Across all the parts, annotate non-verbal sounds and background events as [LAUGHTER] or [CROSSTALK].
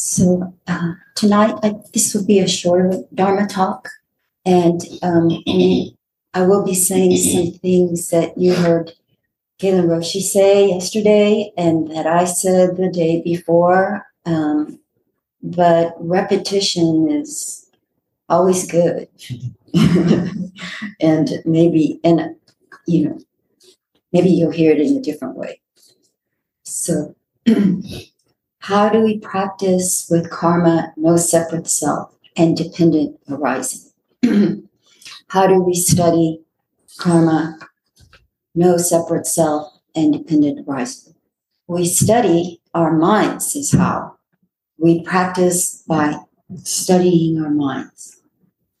So uh, tonight, I, this will be a short Dharma talk, and um, I will be saying some things that you heard Galen Roshi say yesterday, and that I said the day before. Um, but repetition is always good, [LAUGHS] and maybe, and you know, maybe you'll hear it in a different way. So. [CLEARS THROAT] How do we practice with karma, no separate self, and dependent arising? [CLEARS THROAT] How do we study karma, no separate self, and dependent arising? We study our minds, is how. We practice by studying our minds.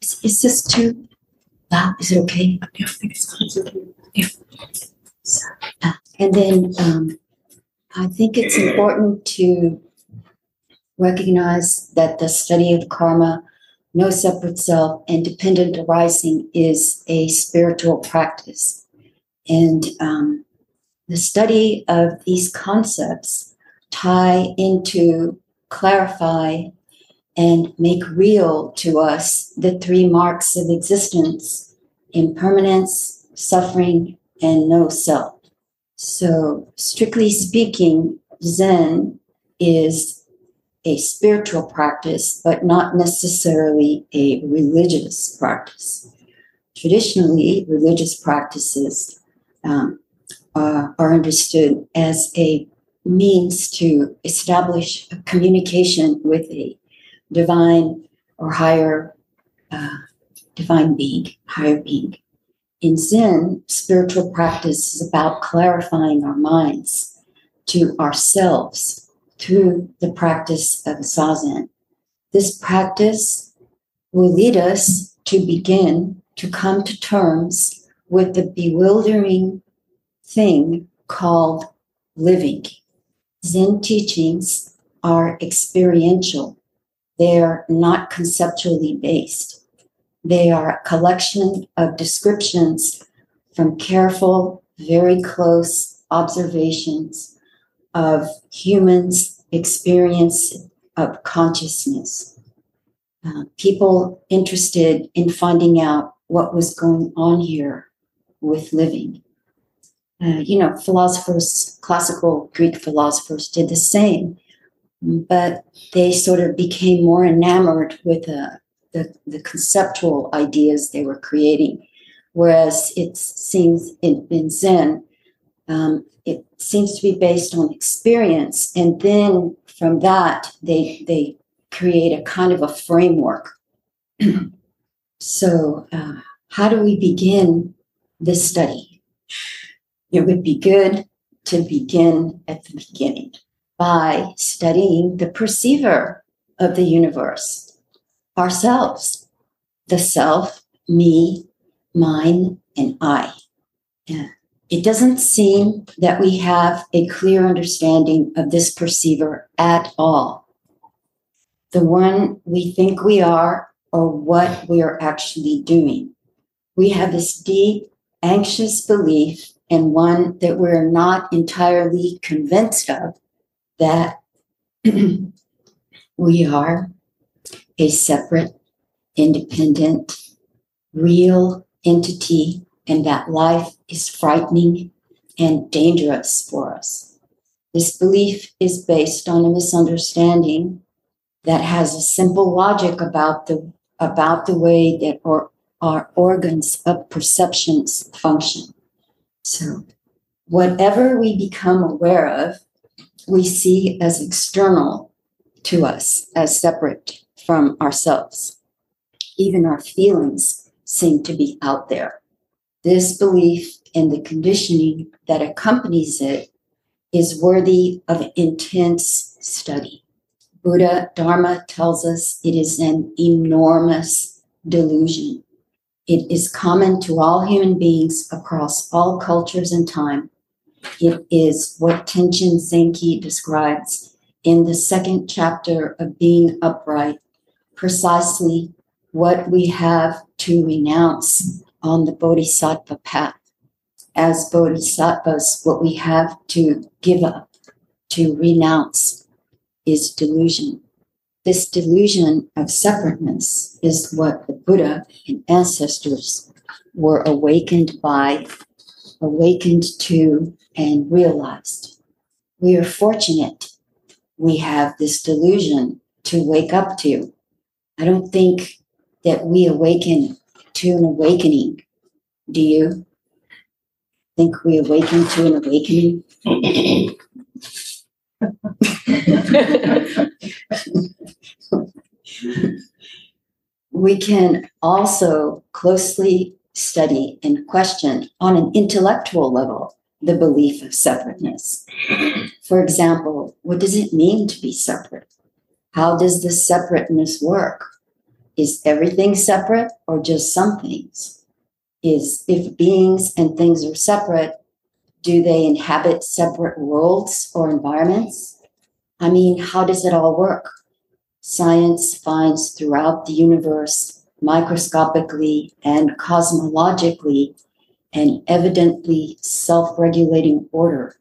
Is, is this too loud? Is it okay? Yeah, I think it's fine. Yeah. And then um, I think it's important to recognize that the study of karma, no separate self, and dependent arising is a spiritual practice. And um, the study of these concepts tie into, clarify, and make real to us the three marks of existence impermanence, suffering, and no self. So, strictly speaking, Zen is a spiritual practice, but not necessarily a religious practice. Traditionally, religious practices um, are, are understood as a means to establish a communication with a divine or higher uh, divine being, higher being. In Zen, spiritual practice is about clarifying our minds to ourselves through the practice of Zazen. This practice will lead us to begin to come to terms with the bewildering thing called living. Zen teachings are experiential, they are not conceptually based. They are a collection of descriptions from careful, very close observations of humans' experience of consciousness. Uh, people interested in finding out what was going on here with living. Uh, you know, philosophers, classical Greek philosophers did the same, but they sort of became more enamored with a the, the conceptual ideas they were creating. Whereas it seems in, in Zen, um, it seems to be based on experience. And then from that, they, they create a kind of a framework. [CLEARS THROAT] so, uh, how do we begin this study? It would be good to begin at the beginning by studying the perceiver of the universe ourselves the self, me, mine, and I. Yeah. It doesn't seem that we have a clear understanding of this perceiver at all. The one we think we are, or what we are actually doing. We have this deep, anxious belief, and one that we're not entirely convinced of, that [CLEARS THROAT] we are a separate, independent, real entity, and that life is frightening and dangerous for us. This belief is based on a misunderstanding that has a simple logic about the about the way that our, our organs of perceptions function. So, whatever we become aware of, we see as external to us, as separate from ourselves. Even our feelings seem to be out there. This belief and the conditioning that accompanies it is worthy of intense study. Buddha Dharma tells us it is an enormous delusion. It is common to all human beings across all cultures and time. It is what Tenshin Zenki describes in the second chapter of Being Upright precisely what we have to renounce on the bodhisattva path. As bodhisattvas, what we have to give up, to renounce, is delusion. this delusion of separateness is what the Buddha and ancestors were awakened by, awakened to, and realized. We are fortunate we have this delusion to wake up to. I don't think that we awaken to an awakening. Do you think we awaken to an awakening? [LAUGHS] we can also closely study and question on an intellectual level the belief of separateness. For example, what does it mean to be separate? How does the separateness work? Is everything separate or just some things? Is if beings and things are separate, do they inhabit separate worlds or environments? I mean, how does it all work? Science finds throughout the universe, microscopically and cosmologically, an evidently self regulating order.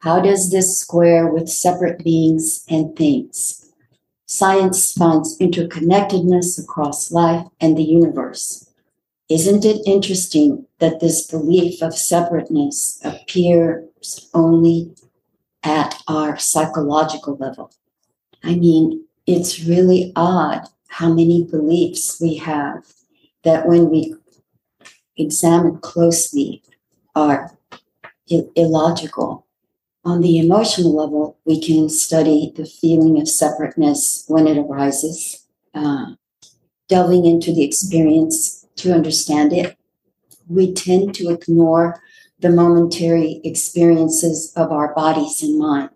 How does this square with separate beings and things? Science finds interconnectedness across life and the universe. Isn't it interesting that this belief of separateness appears only at our psychological level? I mean, it's really odd how many beliefs we have that when we examine closely are illogical. On the emotional level, we can study the feeling of separateness when it arises, uh, delving into the experience to understand it. We tend to ignore the momentary experiences of our bodies and mind.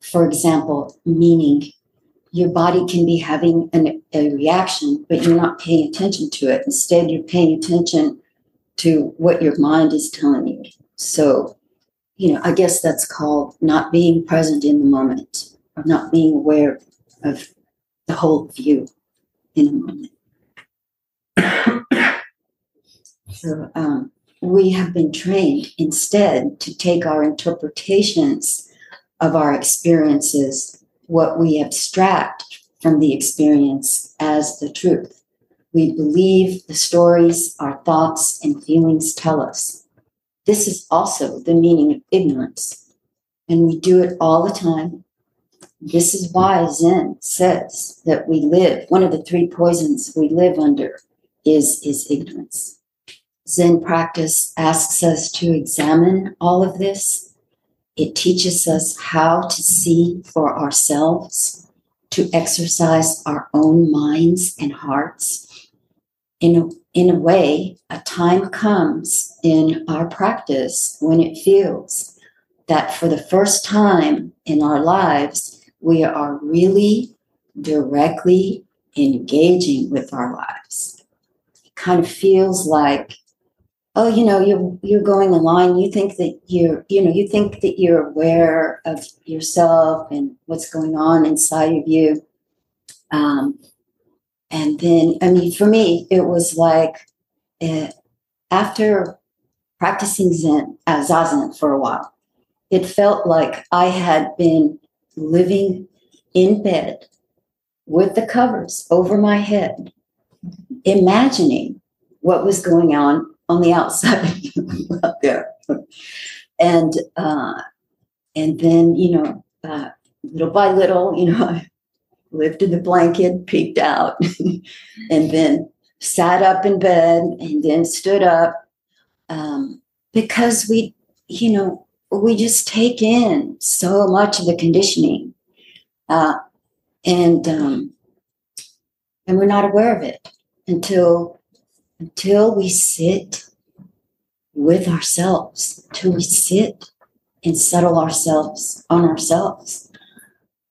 For example, meaning your body can be having an, a reaction, but you're not paying attention to it. Instead, you're paying attention to what your mind is telling you. So, you know, I guess that's called not being present in the moment or not being aware of the whole view in the moment. [COUGHS] so, um, we have been trained instead to take our interpretations of our experiences, what we abstract from the experience as the truth. We believe the stories our thoughts and feelings tell us. This is also the meaning of ignorance, and we do it all the time. This is why Zen says that we live, one of the three poisons we live under is, is ignorance. Zen practice asks us to examine all of this. It teaches us how to see for ourselves, to exercise our own minds and hearts. In a, in a way, a time comes in our practice when it feels that for the first time in our lives, we are really directly engaging with our lives. It kind of feels like oh you know you're you're going along. you think that you're you know you think that you're aware of yourself and what's going on inside of you um, and then i mean for me it was like uh, after practicing zen uh, zazen for a while it felt like i had been living in bed with the covers over my head imagining what was going on on the outside [LAUGHS] out there. And uh, and then, you know, uh, little by little, you know, lifted the blanket, peeked out, [LAUGHS] and then sat up in bed and then stood up um, because we, you know, we just take in so much of the conditioning, uh, and um, and we're not aware of it until until we sit with ourselves, until we sit and settle ourselves on ourselves.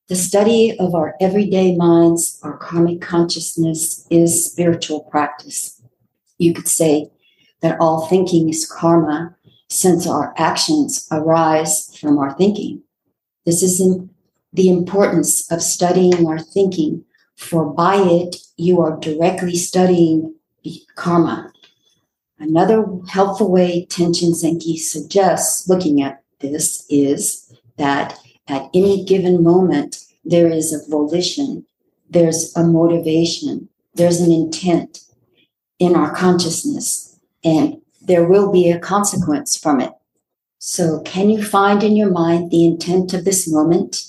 The study of our everyday minds, our karmic consciousness, is spiritual practice. You could say that all thinking is karma, since our actions arise from our thinking. This is the importance of studying our thinking, for by it you are directly studying karma. Another helpful way Tenshin Zenki suggests looking at this is that at any given moment, there is a volition there's a motivation, there's an intent in our consciousness, and there will be a consequence from it. So, can you find in your mind the intent of this moment?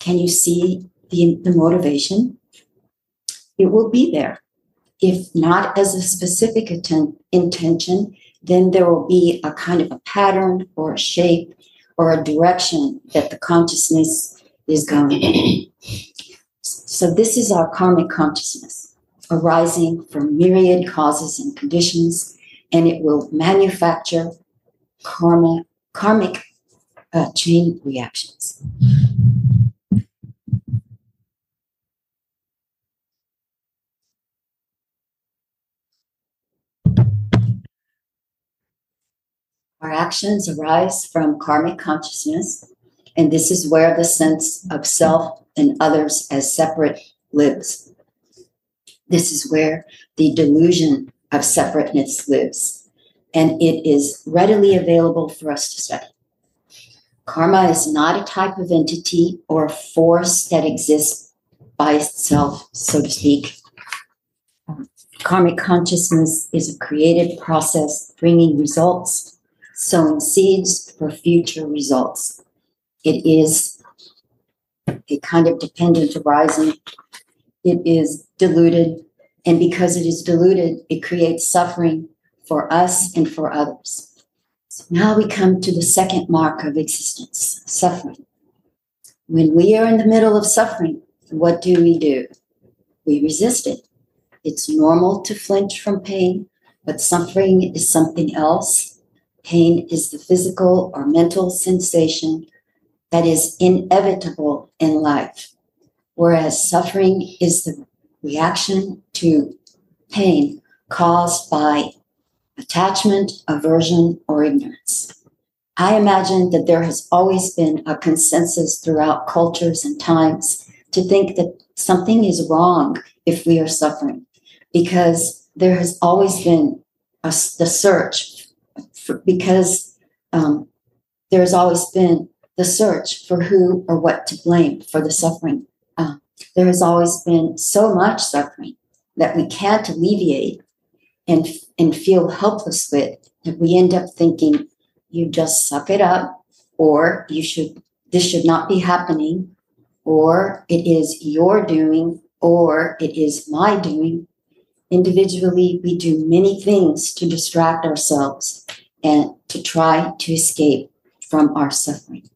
Can you see the, the motivation? It will be there. If not as a specific atten- intention, then there will be a kind of a pattern or a shape or a direction that the consciousness is going. so, this is our karmic consciousness arising from myriad causes and conditions, and it will manufacture karma, karmic uh, chain reactions. Our actions arise from karmic consciousness, and this is where the sense of self and others as separate lives. This is where the delusion of separateness lives, and it is readily available for us to study. Karma is not a type of entity or force that exists by itself, so to speak. Karmic consciousness is a creative process bringing results sowing seeds for future results. It is a kind of dependent arising. It is diluted, and because it is diluted, it creates suffering for us and for others. So now we come to the second mark of existence suffering. When we are in the middle of suffering, what do we do? We resist it. It's normal to flinch from pain, but suffering is something else Pain is the physical or mental sensation that is inevitable in life, whereas suffering is the reaction to pain caused by attachment, aversion, or ignorance. I imagine that there has always been a consensus throughout cultures and times to think that something is wrong if we are suffering, because there has always been a, the search for, because um, there's always been the search for who or what to blame for the suffering. Uh, there has always been so much suffering that we can't alleviate and, and feel helpless with that we end up thinking you just suck it up or you should this should not be happening or it is your doing or it is my doing individually we do many things to distract ourselves and to try to escape from our suffering.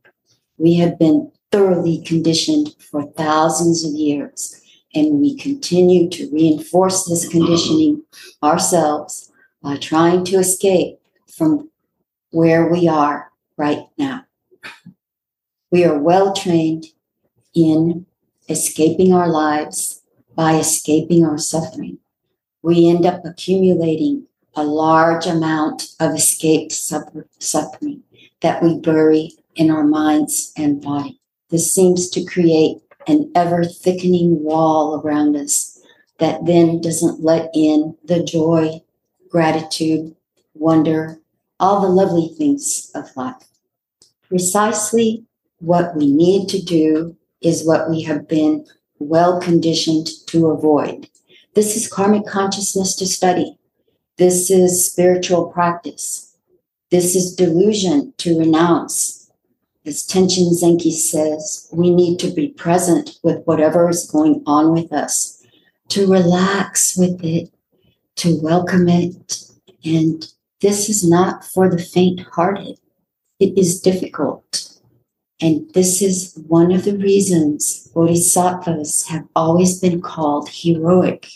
We have been thoroughly conditioned for thousands of years, and we continue to reinforce this conditioning ourselves by trying to escape from where we are right now. We are well trained in escaping our lives by escaping our suffering. We end up accumulating a large amount of escaped suffering that we bury in our minds and body. This seems to create an ever thickening wall around us that then doesn't let in the joy, gratitude, wonder, all the lovely things of life. Precisely what we need to do is what we have been well conditioned to avoid. This is karmic consciousness to study. This is spiritual practice. This is delusion to renounce. As Tenshin Zenki says, we need to be present with whatever is going on with us, to relax with it, to welcome it. And this is not for the faint hearted. It is difficult. And this is one of the reasons bodhisattvas have always been called heroic.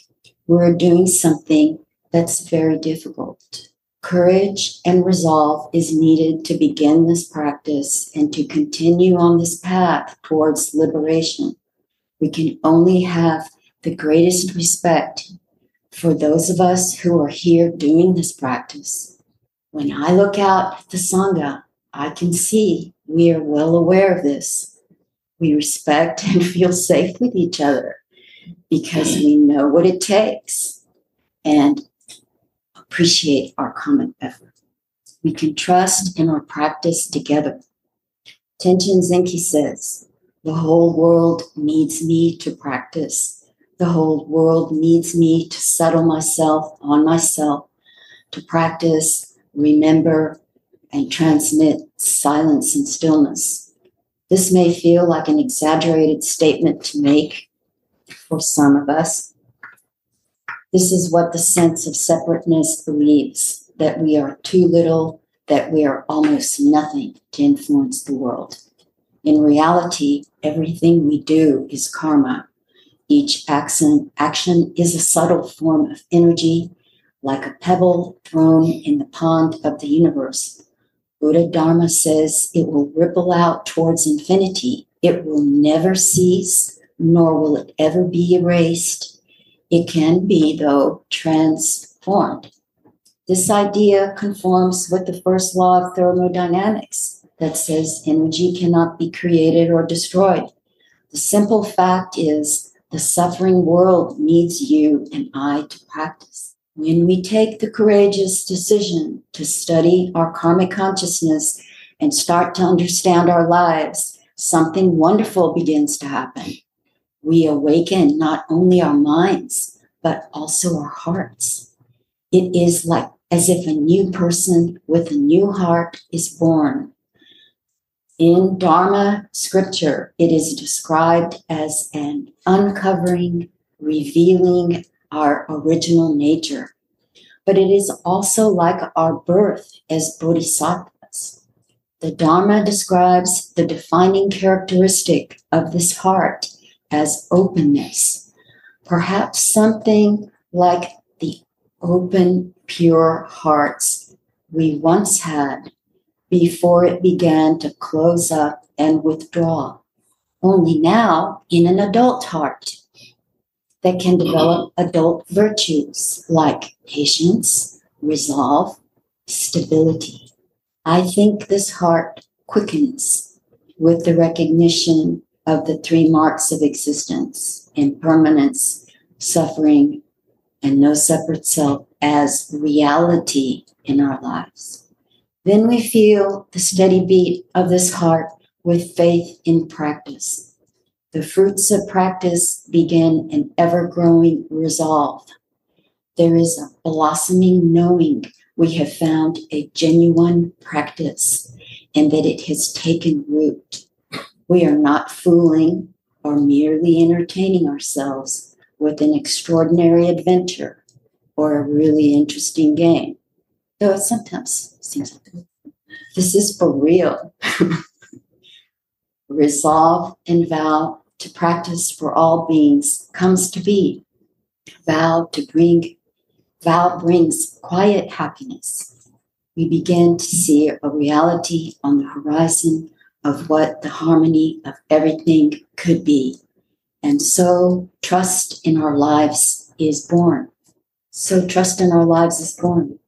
We're doing something that's very difficult. Courage and resolve is needed to begin this practice and to continue on this path towards liberation. We can only have the greatest respect for those of us who are here doing this practice. When I look out at the Sangha, I can see we are well aware of this. We respect [LAUGHS] and feel safe with each other because we know what it takes. And appreciate our common effort. We can trust in our practice together. Tenshin Zenki says, the whole world needs me to practice. The whole world needs me to settle myself on myself, to practice, remember, and transmit silence and stillness. This may feel like an exaggerated statement to make for some of us. This is what the sense of separateness believes that we are too little, that we are almost nothing to influence the world. In reality, everything we do is karma. Each action, action is a subtle form of energy, like a pebble thrown in the pond of the universe. Buddha Dharma says it will ripple out towards infinity. It will never cease, nor will it ever be erased. It can be, though, transformed. This idea conforms with the first law of thermodynamics that says energy cannot be created or destroyed. The simple fact is the suffering world needs you and I to practice. When we take the courageous decision to study our karmic consciousness and start to understand our lives, something wonderful begins to happen. We awaken not only our minds, but also our hearts. It is like as if a new person with a new heart is born. In Dharma scripture, it is described as an uncovering, revealing our original nature. But it is also like our birth as bodhisattvas. The Dharma describes the defining characteristic of this heart as openness, perhaps something like the open, pure hearts we once had before it began to close up and withdraw. Only now in an adult heart that can develop adult virtues like patience, resolve, stability. I think this heart quickens with the recognition of the three marks of existence impermanence, suffering, and no separate self as reality in our lives. Then we feel the steady beat of this heart with faith in practice the fruits of practice begin an ever growing resolve. There is a blossoming knowing we have found a genuine practice and that it has taken root. We are not fooling or merely entertaining ourselves with an extraordinary adventure or a really interesting game, though it sometimes seems like this is for real. [LAUGHS] Resolve and vow to practice for all beings comes to be. Vow to bring, vow brings quiet happiness. We begin to see a reality on the horizon of what the harmony of everything could be. And so trust in our lives is born. So trust in our lives is born.